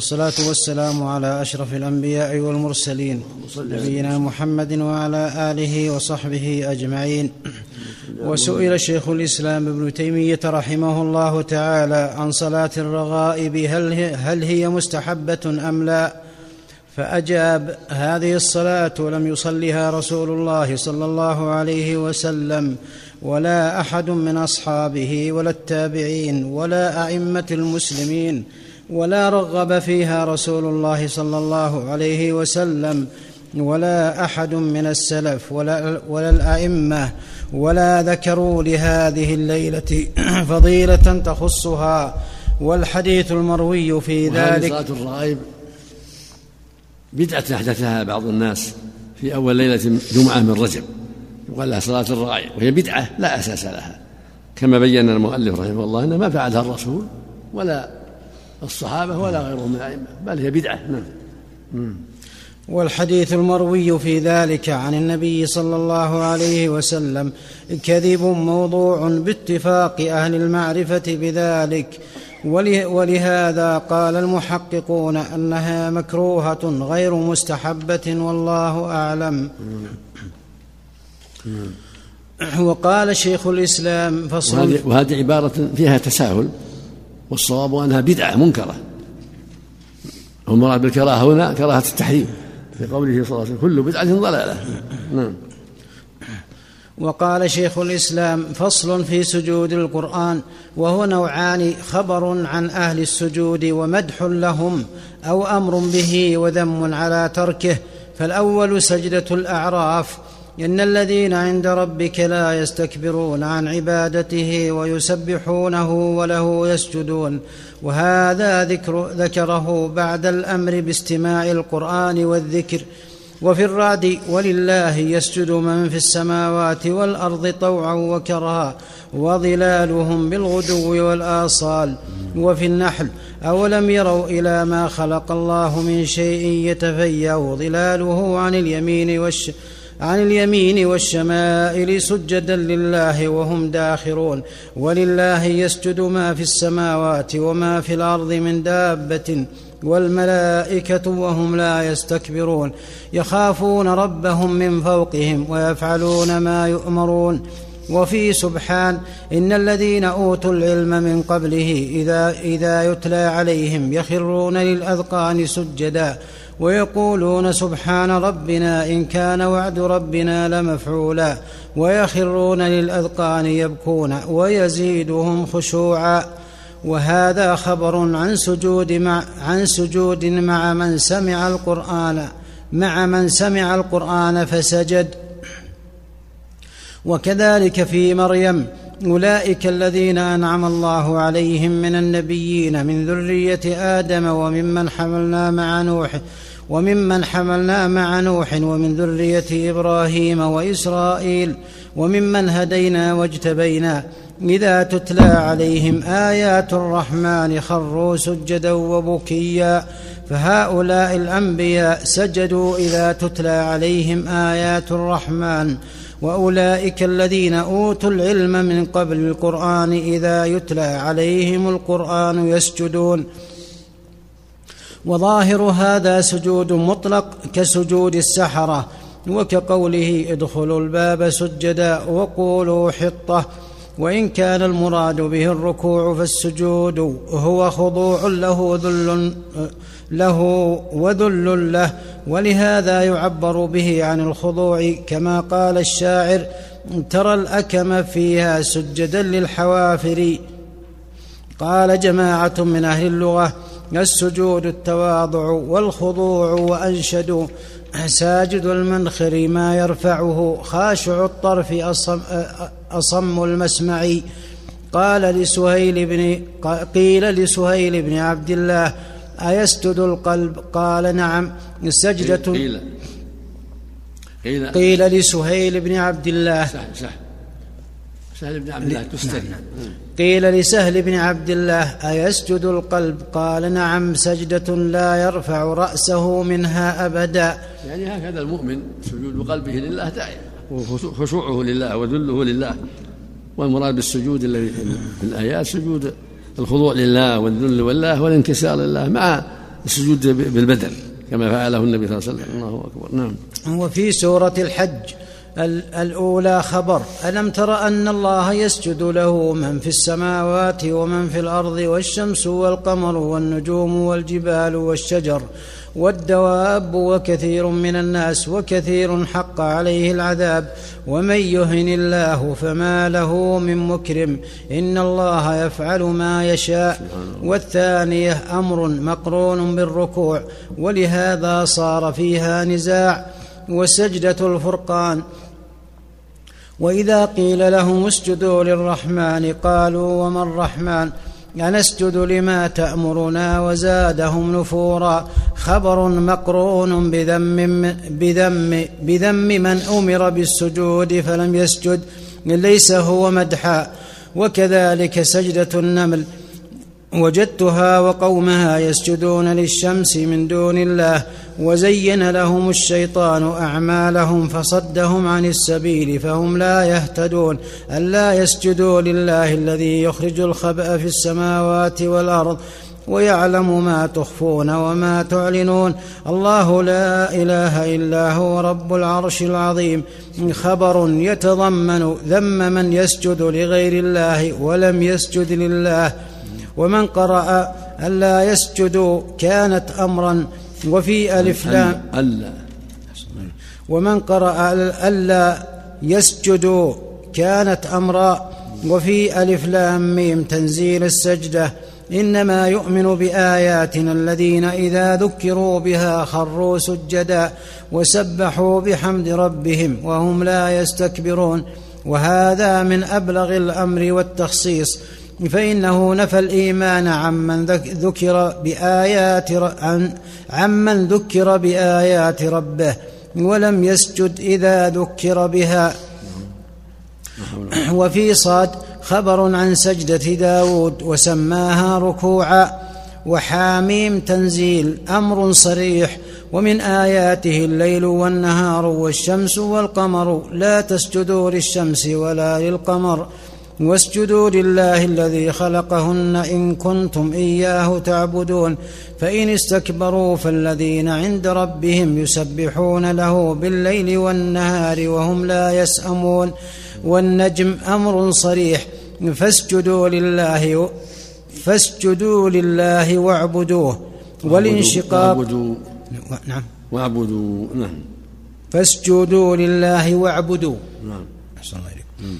والصلاة والسلام على أشرف الأنبياء والمرسلين نبينا محمد وعلى آله وصحبه أجمعين. وسئل شيخ الإسلام ابن تيمية رحمه الله تعالى عن صلاة الرغائب هل هي, هل هي مستحبة أم لا؟ فأجاب هذه الصلاة لم يصلها رسول الله صلى الله عليه وسلم ولا أحد من أصحابه ولا التابعين ولا أئمة المسلمين ولا رغب فيها رسول الله صلى الله عليه وسلم ولا أحد من السلف ولا, ولا الأئمة ولا ذكروا لهذه الليلة فضيلة تخصها والحديث المروي في ذلك. صلاة الرغائب بدعة أحدثها بعض الناس في أول ليلة جمعة من رجب يقال لها صلاة الرغائب وهي بدعة لا أساس لها كما بين المؤلف رحمه الله انه ما فعلها الرسول ولا الصحابة ولا غيرهم من الأئمة بل هي بدعة. نعم. والحديث المروي في ذلك عن النبي صلى الله عليه وسلم كذب موضوع باتفاق أهل المعرفة بذلك. ولهذا قال المحققون أنها مكروهة غير مستحبة والله أعلم. وقال شيخ الإسلام فصل وهذه عبارة فيها تساهل. والصواب أنها بدعة منكرة. والمراد بالكراهة هنا كراهة التحريم. في قوله صلى الله عليه وسلم كل بدعة ضلالة. نعم. وقال شيخ الإسلام فصل في سجود القرآن وهو نوعان خبر عن أهل السجود ومدح لهم أو أمر به وذم على تركه. فالأول سجدة الأعراف إن الذين عند ربك لا يستكبرون عن عبادته ويسبحونه وله يسجدون. وهذا ذكر ذكره بعد الأمر باستماع القرآن والذكر. وفي الرعد ولله يسجد من في السماوات والأرض طوعا وكرها وظلالهم بالغدو والآصال. وفي النحل أولم يروا إلى ما خلق الله من شيء يتفيأ ظلاله عن اليمين والشمال عن اليمين والشمائل سجدا لله وهم داخرون. ولله يسجد ما في السماوات وما في الأرض من دابة والملائكة وهم لا يستكبرون. يخافون ربهم من فوقهم ويفعلون ما يؤمرون. وفي سبحان إن الذين أوتوا العلم من قبله إذا إذا يتلى عليهم يخرون للأذقان سجدا. ويقولون سبحان ربنا إن كان وعد ربنا لمفعولا ويخرون للأذقان يبكون ويزيدهم خشوعا وهذا خبر عن سجود مع عن سجود مع من سمع القرآن مع من سمع القرآن فسجد. وكذلك في مريم أولئك الذين أنعم الله عليهم من النبيين من ذرية آدم وممن حملنا مع نوح وممن حملنا مع نوح ومن ذرية إبراهيم وإسرائيل وممن هدينا واجتبينا إذا تتلى عليهم آيات الرحمن خروا سجدا وبكيا فهؤلاء الأنبياء سجدوا إذا تتلى عليهم آيات الرحمن وأولئك الذين أوتوا العلم من قبل القرآن إذا يتلى عليهم القرآن يسجدون وظاهر هذا سجود مطلق كسجود السحرة وكقوله ادخلوا الباب سجدا وقولوا حطة وإن كان المراد به الركوع فالسجود هو خضوع له ذل له وذل له ولهذا يعبر به عن الخضوع كما قال الشاعر ترى الأكم فيها سجدا للحوافر قال جماعة من أهل اللغة السجود التواضع والخضوع وأنشد ساجد المنخر ما يرفعه خاشع الطرف أصم, أصم المسمع. قال لسهيل بن قيل لسهيل بن عبد الله أيسجد القلب؟ قال نعم. سجدة قيل. قيل, قيل لسهيل بن عبد الله. صح صح. سهل بن عبد الله التستري نعم. قيل لسهل بن عبد الله أيسجد القلب؟ قال نعم سجدة لا يرفع رأسه منها أبدا. يعني هكذا المؤمن سجود قلبه لله دائما وخشوعه لله وذله لله. والمراد بالسجود الذي في الآيات سجود الخضوع لله والذل والله والانكسار لله مع السجود بالبدن كما فعله النبي صلى الله عليه وسلم. الله أكبر. نعم. وفي سورة الحج. الأولى خبر. ألم تر أن الله يسجد له من في السماوات ومن في الأرض والشمس والقمر والنجوم والجبال والشجر والدواب وكثير من الناس وكثير حق عليه العذاب. ومن يهن الله فما له من مكرم. إن الله يفعل ما يشاء. والثانية أمر مقرون بالركوع. ولهذا صار فيها نزاع. وسجدة الفرقان. وإذا قيل لهم اسجدوا للرحمن قالوا وما الرحمن؟ أنسجد لما تأمرنا وزادهم نفورا. خبر مقرون بذم بذم بذم من أمر بالسجود فلم يسجد ليس هو مدحا. وكذلك سجدة النمل. وجدتها وقومها يسجدون للشمس من دون الله. وزين لهم الشيطان أعمالهم فصدهم عن السبيل فهم لا يهتدون. ألا يسجدوا لله الذي يخرج الخبأ في السماوات والأرض ويعلم ما تخفون وما تعلنون. الله لا إله إلا هو رب العرش العظيم. خبر يتضمن ذم من يسجد لغير الله ولم يسجد لله. ومن قرأ ألا يسجدوا كانت أمرا وفي ألف لام. ألا. ومن قرأ ألا يسجدوا كانت أمرا. وفي ألف لام ميم تنزيل السجدة. إنما يؤمن بآياتنا الذين إذا ذكروا بها خروا سجدا وسبحوا بحمد ربهم وهم لا يستكبرون. وهذا من أبلغ الأمر والتخصيص. فإنه نفى الإيمان عمن ذكر بآيات عن عمن ذكر بآيات ربه ولم يسجد إذا ذكر بها. وفي صاد خبر عن سجدة داود وسماها ركوعا وحاميم تنزيل أمر صريح ومن آياته الليل والنهار والشمس والقمر لا تسجدوا للشمس ولا للقمر. واسجدوا لله الذي خلقهن إن كنتم إياه تعبدون. فإن استكبروا فالذين عند ربهم يسبحون له بالليل والنهار وهم لا يسأمون. والنجم أمر صريح. فاسجدوا لله فاسجدوا لله واعبدوه. والانشقاق واعبدوا نعم. واعبدوا نعم. فاسجدوا لله واعبدوا نعم. أحسن الله إليكم.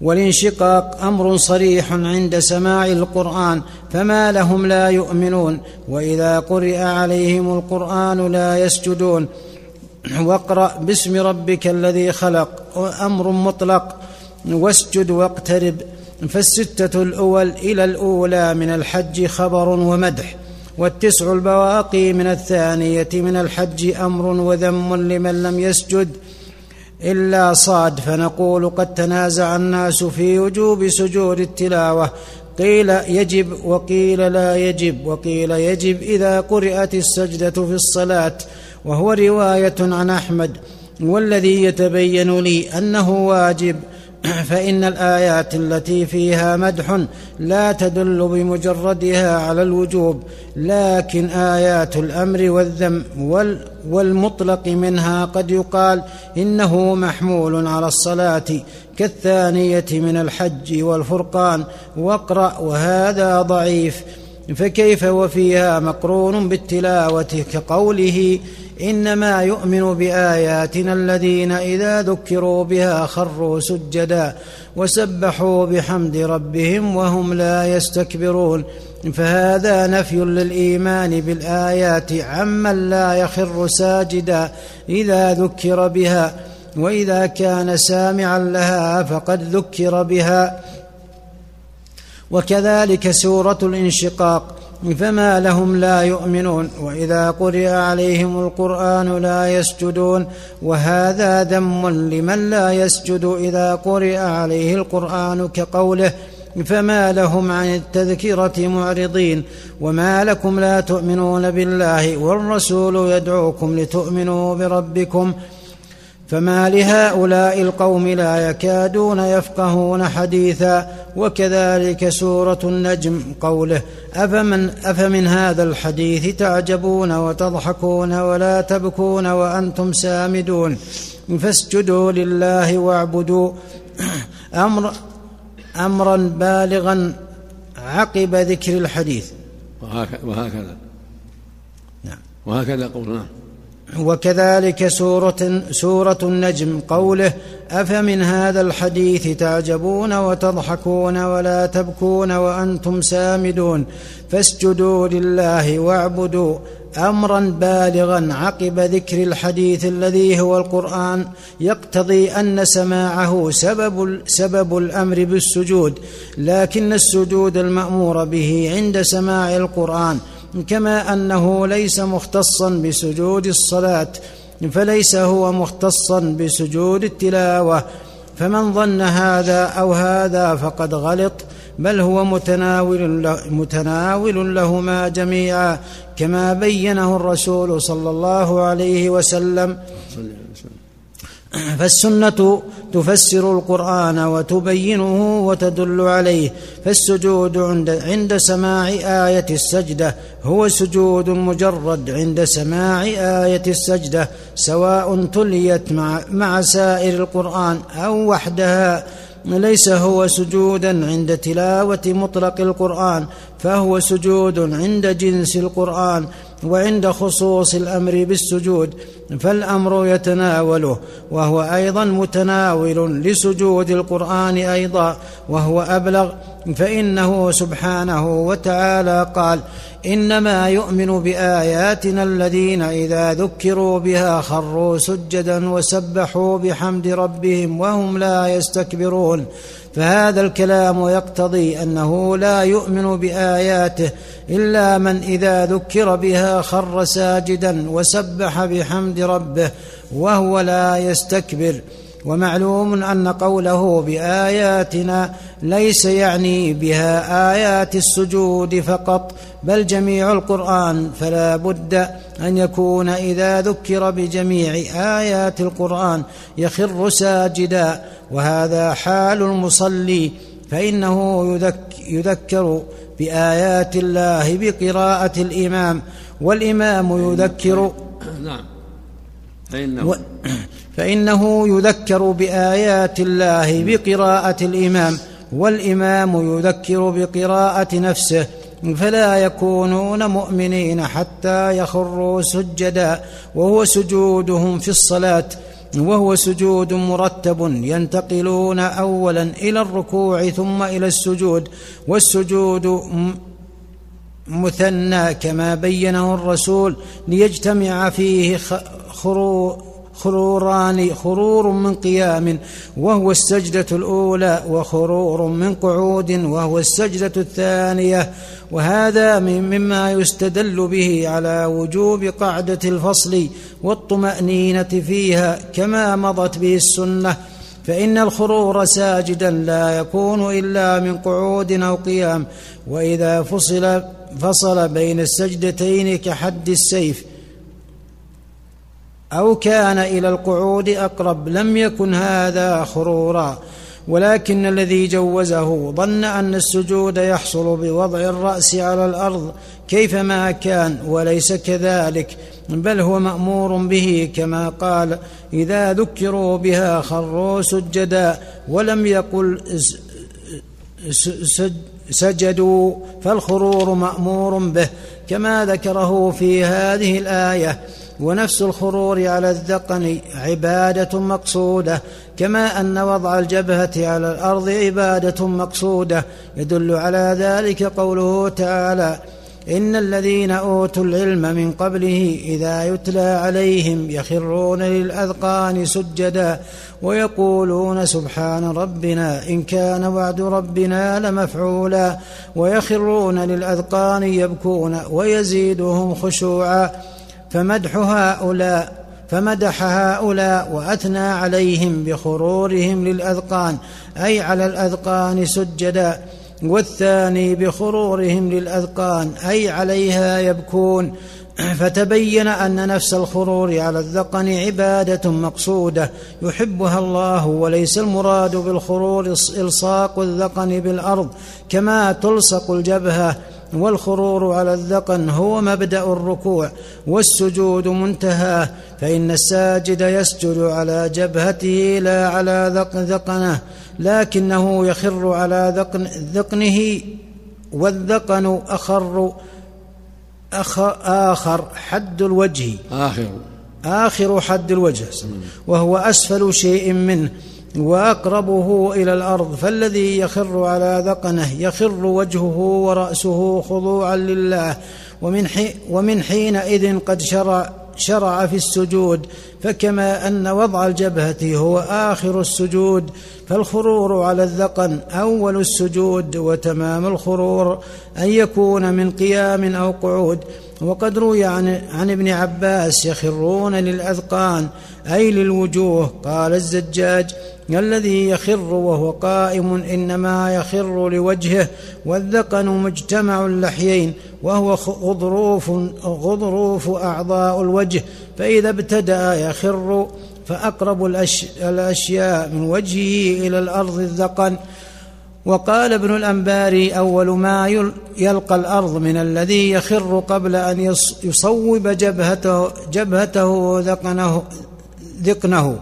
والانشقاق أمر صريح عند سماع القرآن فما لهم لا يؤمنون. وإذا قرئ عليهم القرآن لا يسجدون. واقرأ باسم ربك الذي خلق. أمر مطلق. واسجد واقترب. فالستة الأول إلى الأولى من الحج خبر ومدح. والتسع البواقي من الثانية من الحج أمر وذم لمن لم يسجد. إلا صاد فنقول قد تنازع الناس في وجوب سجود التلاوة. قيل يجب وقيل لا يجب وقيل يجب إذا قرأت السجدة في الصلاة. وهو رواية عن أحمد والذي يتبين لي أنه واجب. فان الآيات التي فيها مدح لا تدل بمجردها على الوجوب لكن آيات الأمر والذم والمطلق منها قد يقال إنه محمول على الصلاة كالثانية من الحج والفرقان واقرأ وهذا ضعيف فكيف وفيها مقرون بالتلاوة كقوله إنما يؤمن بآياتنا الذين إذا ذكروا بها خروا سجدا وسبحوا بحمد ربهم وهم لا يستكبرون فهذا نفي للإيمان بالآيات عمن لا يخر ساجدا إذا ذكر بها وإذا كان سامعا لها فقد ذكر بها وكذلك سورة الانشقاق فما لهم لا يؤمنون وإذا قرئ عليهم القرآن لا يسجدون وهذا ذم لمن لا يسجد إذا قرئ عليه القرآن كقوله فما لهم عن التذكرة معرضين وما لكم لا تؤمنون بالله والرسول يدعوكم لتؤمنوا بربكم فما لهؤلاء القوم لا يكادون يفقهون حديثا وكذلك سورة النجم قوله أفمن, أفمن هذا الحديث تعجبون وتضحكون ولا تبكون وأنتم سامدون فاسجدوا لله واعبدوا أمر أمرا بالغا عقب ذكر الحديث. وهكذا نعم. وهكذا قولنا. وكذلك سورة, سورة النجم قوله أفمن هذا الحديث تعجبون وتضحكون ولا تبكون وأنتم سامدون فاسجدوا لله واعبدوا أمرا بالغا عقب ذكر الحديث الذي هو القرآن يقتضي أن سماعه سبب سبب الأمر بالسجود لكن السجود المأمور به عند سماع القرآن كما أنه ليس مختصا بسجود الصلاة فليس هو مختصا بسجود التلاوة. فمن ظن هذا أو هذا فقد غلط بل هو متناول, له متناول لهما جميعا كما بينه الرسول صلى الله عليه وسلم. فالسنة تفسر القرآن وتبينه وتدل عليه فالسجود عند, عند سماع آية السجدة هو سجود مجرد عند سماع آية السجدة سواء تليت مع, مع سائر القرآن أو وحدها. ليس هو سجودا عند تلاوة مطلق القرآن فهو سجود عند جنس القرآن. وعند خصوص الأمر بالسجود فالأمر يتناوله وهو أيضا متناول لسجود القرآن أيضا وهو أبلغ فإنه سبحانه وتعالى قال إنما يؤمن بآياتنا الذين إذا ذكروا بها خروا سجدا وسبحوا بحمد ربهم وهم لا يستكبرون. فهذا الكلام يقتضي أنه لا يؤمن بآياته إلا من إذا ذكر بها خر ساجدا وسبح بحمد ربه وهو لا يستكبر. ومعلوم أن قوله بآياتنا ليس يعني بها آيات السجود فقط بل جميع القرآن. فلا بد أن يكون إذا ذكر بجميع آيات القرآن يخر ساجدا. وهذا حال المصلي فإنه يذكر بآيات الله بقراءة الإمام والإمام يذكر نعم. فإنه فإنه يذكر بآيات الله بقراءة الإمام والإمام يذكر بقراءة نفسه فلا يكونون مؤمنين حتى يخروا سجدا وهو سجودهم في الصلاة وهو سجود مرتب ينتقلون اولا إلى الركوع ثم إلى السجود والسجود مثنى كما بينه الرسول ليجتمع فيه خرو خروران خرور من قيام وهو السجدة الأولى وخرور من قعود وهو السجدة الثانية. وهذا مما يستدل به على وجوب قعدة الفصل والطمأنينة فيها كما مضت به السنة. فإن الخرور ساجدا لا يكون إلا من قعود أو قيام. وإذا فصل فصل بين السجدتين كحد السيف. أو كان إلى القعود أقرب لم يكن هذا خرورا. ولكن الذي جوزه ظن أن السجود يحصل بوضع الرأس على الأرض كيفما كان وليس كذلك بل هو مأمور به كما قال إذا ذكروا بها خروا سجدا ولم يقل سجدوا فالخرور مأمور به كما ذكره في هذه الآية ونفس الخرور على الذقن عبادة مقصودة كما أن وضع الجبهة على الأرض عبادة مقصودة. يدل على ذلك قوله تعالى إن الذين أوتوا العلم من قبله إذا يتلى عليهم يخرون للأذقان سجدا ويقولون سبحان ربنا إن كان وعد ربنا لمفعولا ويخرون للأذقان يبكون ويزيدهم خشوعا فمدح هؤلاء فمدح هؤلاء وأثنى عليهم بخرورهم للأذقان أي على الأذقان سجدا والثاني بخرورهم للأذقان أي عليها يبكون. فتبين أن نفس الخرور على الذقن عبادة مقصودة يحبها الله وليس المراد بالخرور إلصاق الذقن بالأرض كما تلصق الجبهة. والخرور على الذقن هو مبدأ الركوع والسجود منتهاه فإن الساجد يسجد على جبهته لا على ذقنه لكنه يخر على ذقن ذقنه والذقن اخر آخر حد الوجه. آخر. آخر حد الوجه وهو أسفل شيء منه. وأقربه إلى الأرض فالذي يخر على ذقنه يخر وجهه ورأسه خضوعا لله. ومن, ومن حينئذ قد شرع شرع في السجود. فكما أن وضع الجبهة هو آخر السجود فالخرور على الذقن أول السجود وتمام الخرور أن يكون من قيام أو قعود. وقد روي عن, عن ابن عباس يخرون للأذقان أي للوجوه. قال الزجاج الذي يخر وهو قائم إنما يخر لوجهه والذقن مجتمع اللحيين وهو غضروف غضروف أعضاء الوجه. فإذا ابتدأ يخر فأقرب الأشياء من وجهه إلى الأرض الذقن. وقال ابن الأنباري أول ما يلقى الأرض من الذي يخر قبل أن يصوب جبهته جبهته ذقنه ذقنه.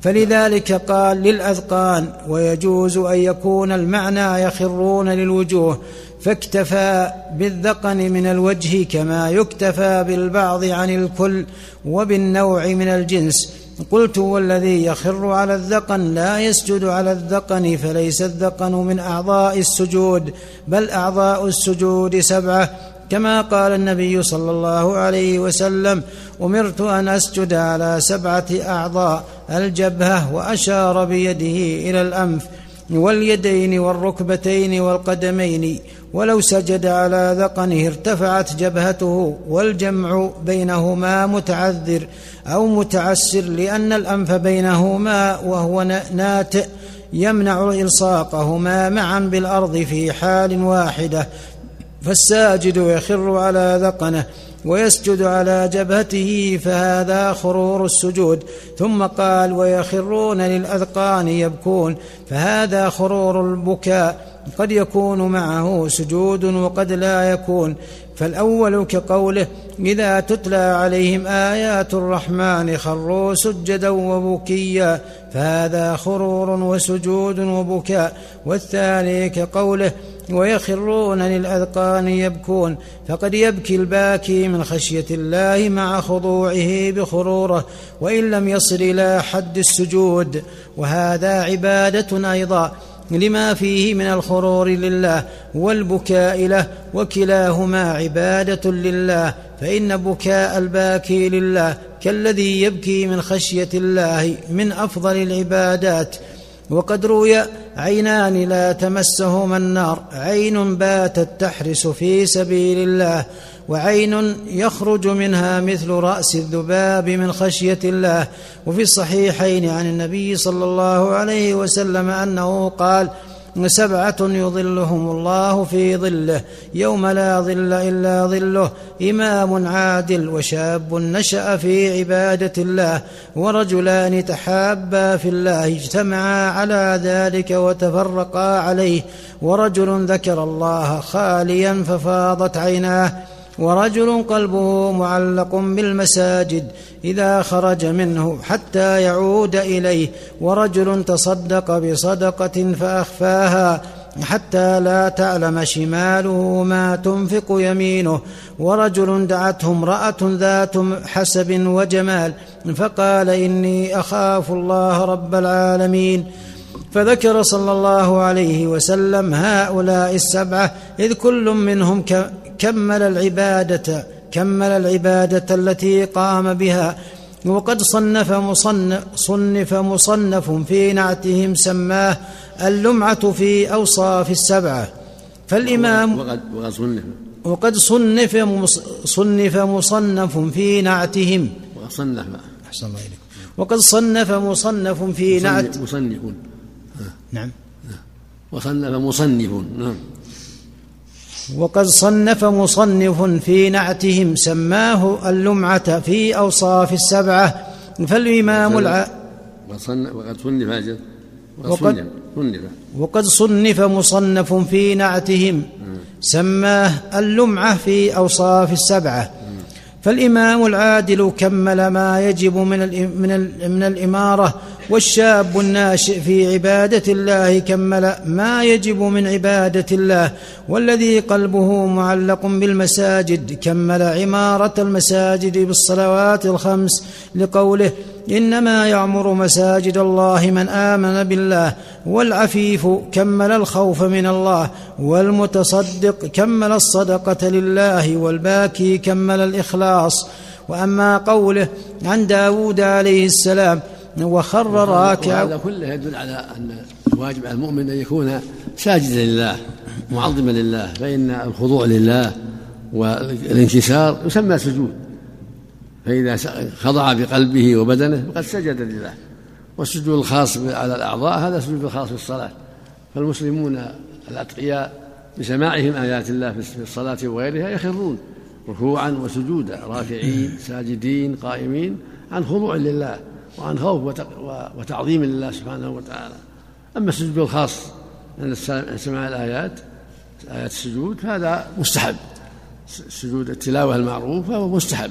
فلذلك قال للأذقان ويجوز أن يكون المعنى يخرون للوجوه فاكتفى بالذقن من الوجه كما يكتفى بالبعض عن الكل وبالنوع من الجنس. قلت والذي يخر على الذقن لا يسجد على الذقن فليس الذقن من أعضاء السجود بل أعضاء السجود سبعة. كما قال النبي صلى الله عليه وسلم أمرت أن أسجد على سبعة أعضاء الجبهة وأشار بيده إلى الأنف واليدين والركبتين والقدمين. ولو سجد على ذقنه ارتفعت جبهته والجمع بينهما متعذر أو متعسر لأن الأنف بينهما وهو ناتئ يمنع إلصاقهما معا بالأرض في حال واحدة فالساجد يخر على ذقنه ويسجد على جبهته فهذا خرور السجود. ثم قال ويخرون للأذقان يبكون فهذا خرور البكاء. قد يكون معه سجود وقد لا يكون. فالأول كقوله إذا تتلى عليهم آيات الرحمن خروا سجدا وبكيا فهذا خرور وسجود وبكاء. والثاني كقوله ويخرون للأذقان يبكون فقد يبكي الباكي من خشية الله مع خضوعه بخروره وإن لم يصل إلى حد السجود. وهذا عبادة أيضا. لما فيه من الخرور لله والبكاء له وكلاهما عبادة لله فإن بكاء الباكي لله كالذي يبكي من خشية الله من أفضل العبادات. وقد روي عينان لا تمسهما النار عين باتت تحرس في سبيل الله. وعين يخرج منها مثل رأس الذباب من خشية الله. وفي الصحيحين عن النبي صلى الله عليه وسلم أنه قال سبعة يظلهم الله في ظله يوم لا ظل إلا ظله إمام عادل وشاب نشأ في عبادة الله ورجلان تحابا في الله اجتمعا على ذلك وتفرقا عليه ورجل ذكر الله خاليا ففاضت عيناه. ورجل قلبه معلق بالمساجد إذا خرج منه حتى يعود إليه ورجل تصدق بصدقة فأخفاها حتى لا تعلم شماله ما تنفق يمينه ورجل دعته امرأة ذات حسب وجمال فقال إني أخاف الله رب العالمين. فذكر صلى الله عليه وسلم هؤلاء السبعة إذ كل منهم كمل العبادة كمل العبادة التي قام بها. وقد صنف مصنف, صنف مصنف في نعتهم سماه اللمعة في أوصاف السبعة. فالإمام وقد, وقد صنف. وقد صنف صنف مصنف في نعتهم. وقد صنف. أحسن الله إليك. وقد صنف مصنف في نعت مصنف. نعم. وصنف مصنف. نعم. وقد صنف مصنف في نعتهم سماه اللمعة في أوصاف السبعة فالإمام الع... وقد صنف وقد وقد صنف مصنف في نعتهم سماه اللمعة في أوصاف السبعة. فالإمام العادل كمل ما يجب من من من الإمارة والشاب الناشئ في عبادة الله كمل ما يجب من عبادة الله والذي قلبه معلق بالمساجد كمل عمارة المساجد بالصلوات الخمس لقوله إنما يعمر مساجد الله من آمن بالله والعفيف كمل الخوف من الله والمتصدق كمل الصدقة لله والباكي كمل الإخلاص. وأما قوله عن داود عليه السلام وخر راكعا هذا كله يدل على أن الواجب على المؤمن أن يكون ساجدا لله معظما لله فإن الخضوع لله والانكسار يسمى سجود. فإذا خضع بقلبه وبدنه فقد سجد لله. والسجود الخاص على الأعضاء هذا سجود الخاص في الصلاة. فالمسلمون الأتقياء بسماعهم آيات الله في الصلاة وغيرها يخرون ركوعا وسجودا راكعين ساجدين قائمين عن خضوع لله. وعن خوف وتعظيم لله سبحانه وتعالى. أما السجود الخاص عند سماع الآيات آيات السجود فهذا مستحب. سجود التلاوة المعروف فهو مستحب.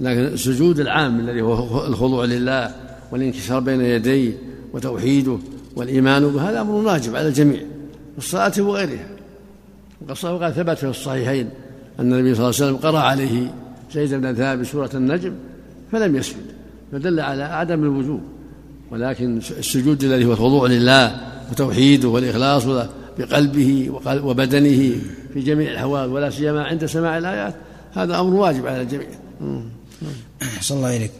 لكن السجود العام الذي هو الخضوع لله والانكسار بين يديه وتوحيده والإيمان به هذا أمر واجب على الجميع في الصلاة وغيرها. وقد ثبت في الصحيحين أن النبي صلى الله عليه وسلم قرأ عليه زيد بن ثابت سورة النجم فلم يسجد. فدل على عدم الوجوب. ولكن السجود الذي هو الخضوع لله وتوحيده والإخلاص بقلبه وبدنه في جميع الأحوال ولا سيما عند سماع الآيات. هذا أمر واجب على الجميع. أحسن الله إليكم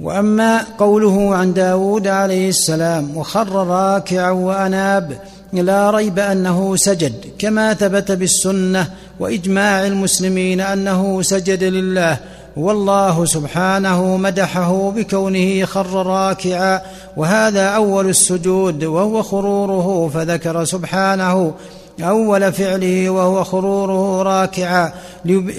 وأما قوله عن داود عليه السلام وخر راكعا وأناب لا ريب أنه سجد كما ثبت بالسنة وإجماع المسلمين أنه سجد لله. والله سبحانه مدحه بكونه خر راكعا وهذا أول السجود وهو خروره فذكر سبحانه أول فعله وهو خروره راكعا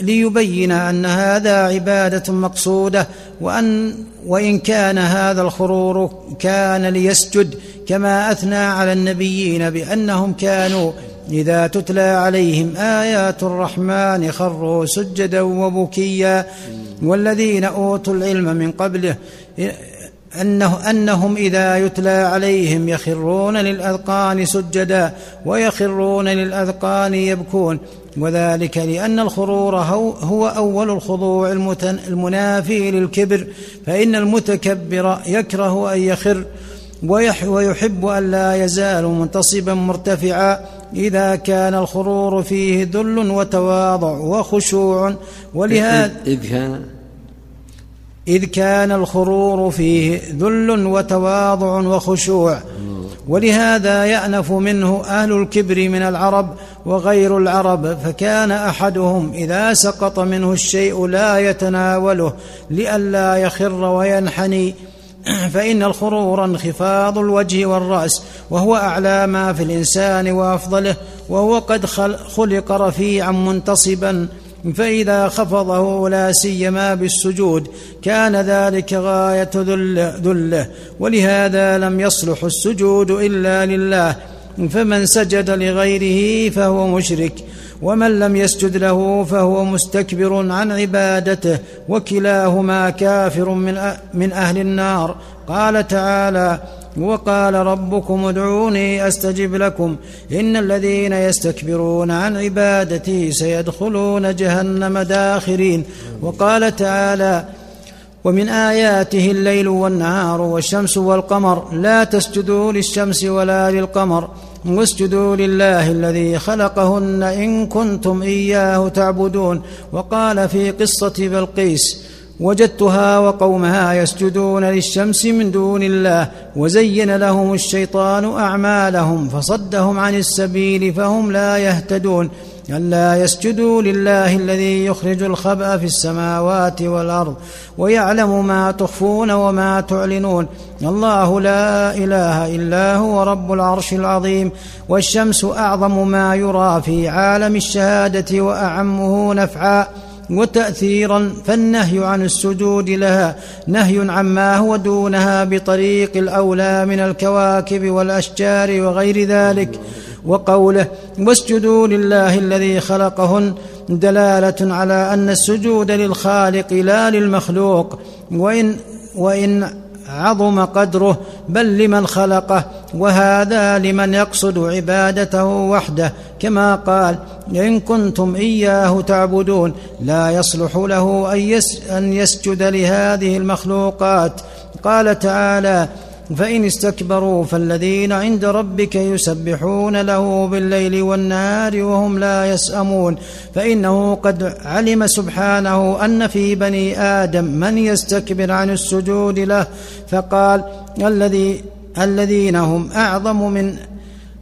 ليبين أن هذا عبادة مقصودة وان وإن كان هذا الخرور كان ليسجد كما أثنى على النبيين بأنهم كانوا إذا تتلى عليهم آيات الرحمن خروا سجدا وبكيا. والذين أوتوا العلم من قبله أنه أنهم إذا يتلى عليهم يخرون للأذقان سجدا ويخرون للأذقان يبكون. وذلك لأن الخرور هو أول الخضوع المنافي للكبر. فإن المتكبر يكره أن يخر ويحب أن لا يزال منتصبا مرتفعا. إذا كان الخرور فيه ذل وتواضع وخشوع ولهذا إذ كان إذ كان الخرور فيه ذل وتواضع وخشوع. ولهذا يأنف منه أهل الكبر من العرب وغير العرب فكان أحدهم إذا سقط منه الشيء لا يتناوله لئلا يخر وينحني. فإن الخرور انخفاض الوجه والرأس وهو أعلى ما في الإنسان وأفضله وهو قد خلق رفيعا منتصبا فإذا خفضه لا سيما بالسجود كان ذلك غاية ذل ذله ولهذا لم يصلح السجود إلا لله. فمن سجد لغيره فهو مشرك ومن لم يسجد له فهو مستكبر عن عبادته وكلاهما كافر من من أهل النار. قال تعالى وقال ربكم ادعوني أستجب لكم إن الذين يستكبرون عن عبادتي سيدخلون جهنم داخرين. وقال تعالى ومن آياته الليل والنهار والشمس والقمر لا تسجدوا للشمس ولا للقمر. واسجدوا لله الذي خلقهن إن كنتم إياه تعبدون. وقال في قصة بلقيس وجدتها وقومها يسجدون للشمس من دون الله وزين لهم الشيطان أعمالهم فصدهم عن السبيل فهم لا يهتدون. ألا يسجدوا لله الذي يخرج الخبأ في السماوات والأرض ويعلم ما تخفون وما تعلنون. الله لا إله إلا هو رب العرش العظيم والشمس أعظم ما يرى في عالم الشهادة وأعمه نفعا. وتاثيرا فالنهي عن السجود لها نهي عما هو دونها بطريق الأولى من الكواكب والأشجار وغير ذلك. وقوله واسجدوا لله الذي خلقهن دلالة على أن السجود للخالق لا للمخلوق. وإن وإن عظم قدره بل لمن خلقه. وهذا لمن يقصد عبادته وحده كما قال إن كنتم إياه تعبدون لا يصلح له أن يسجد لهذه المخلوقات. قال تعالى فإن استكبروا فالذين عند ربك يسبحون له بالليل والنهار وهم لا يسأمون فإنه قد علم سبحانه أن في بني آدم من يستكبر عن السجود له. فقال الذي الذين هم أعظم من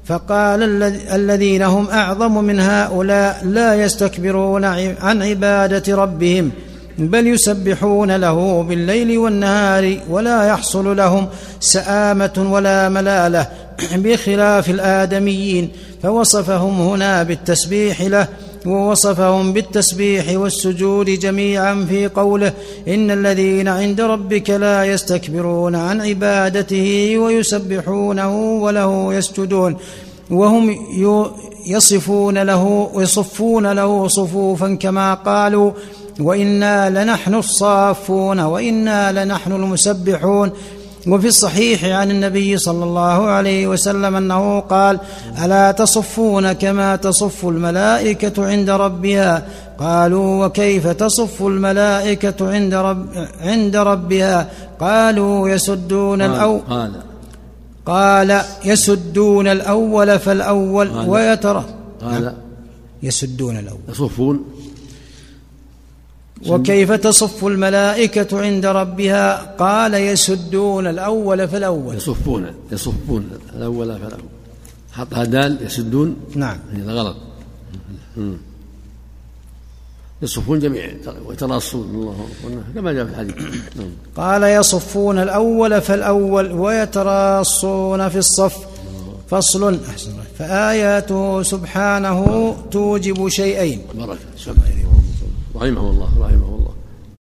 فقال الذين هم أعظم من هؤلاء لا يستكبرون عن عبادة ربهم بل يسبحون له بالليل والنهار ولا يحصل لهم سآمة ولا ملالة بخلاف الآدميين فوصفهم هنا بالتسبيح له ووصفهم بالتسبيح والسجود جميعا في قوله إن الذين عند ربك لا يستكبرون عن عبادته ويسبحونه وله يسجدون وهم يصفون له يصفون له صفوفا كما قالوا وإنا لنحن الصافون وإنا لنحن المسبحون وفي الصحيح عن النبي صلى الله عليه وسلم أنه قال ألا تصفون كما تصف الملائكة عند ربها؟ قالوا وكيف تصف الملائكة عند رب عند ربها؟ قالوا يسدون الأول قال. قال يسدون الأول فالأول ويترى قال. يسدون الأول. يصفون. وكيف تصف الملائكة عند ربها؟ قال يسدون الأول فالأول يصفون يصفون الأول فالأول حطها دال يسدون. نعم. هذا غلط. يصفون جميعا. ويتراصون الله كما جاء في الحديث. نعم. قال يصفون الأول فالأول ويتراصون في الصف. فصل أحسن فآياته سبحانه توجب شيئين. بركة. رحمه الله رحمه الله.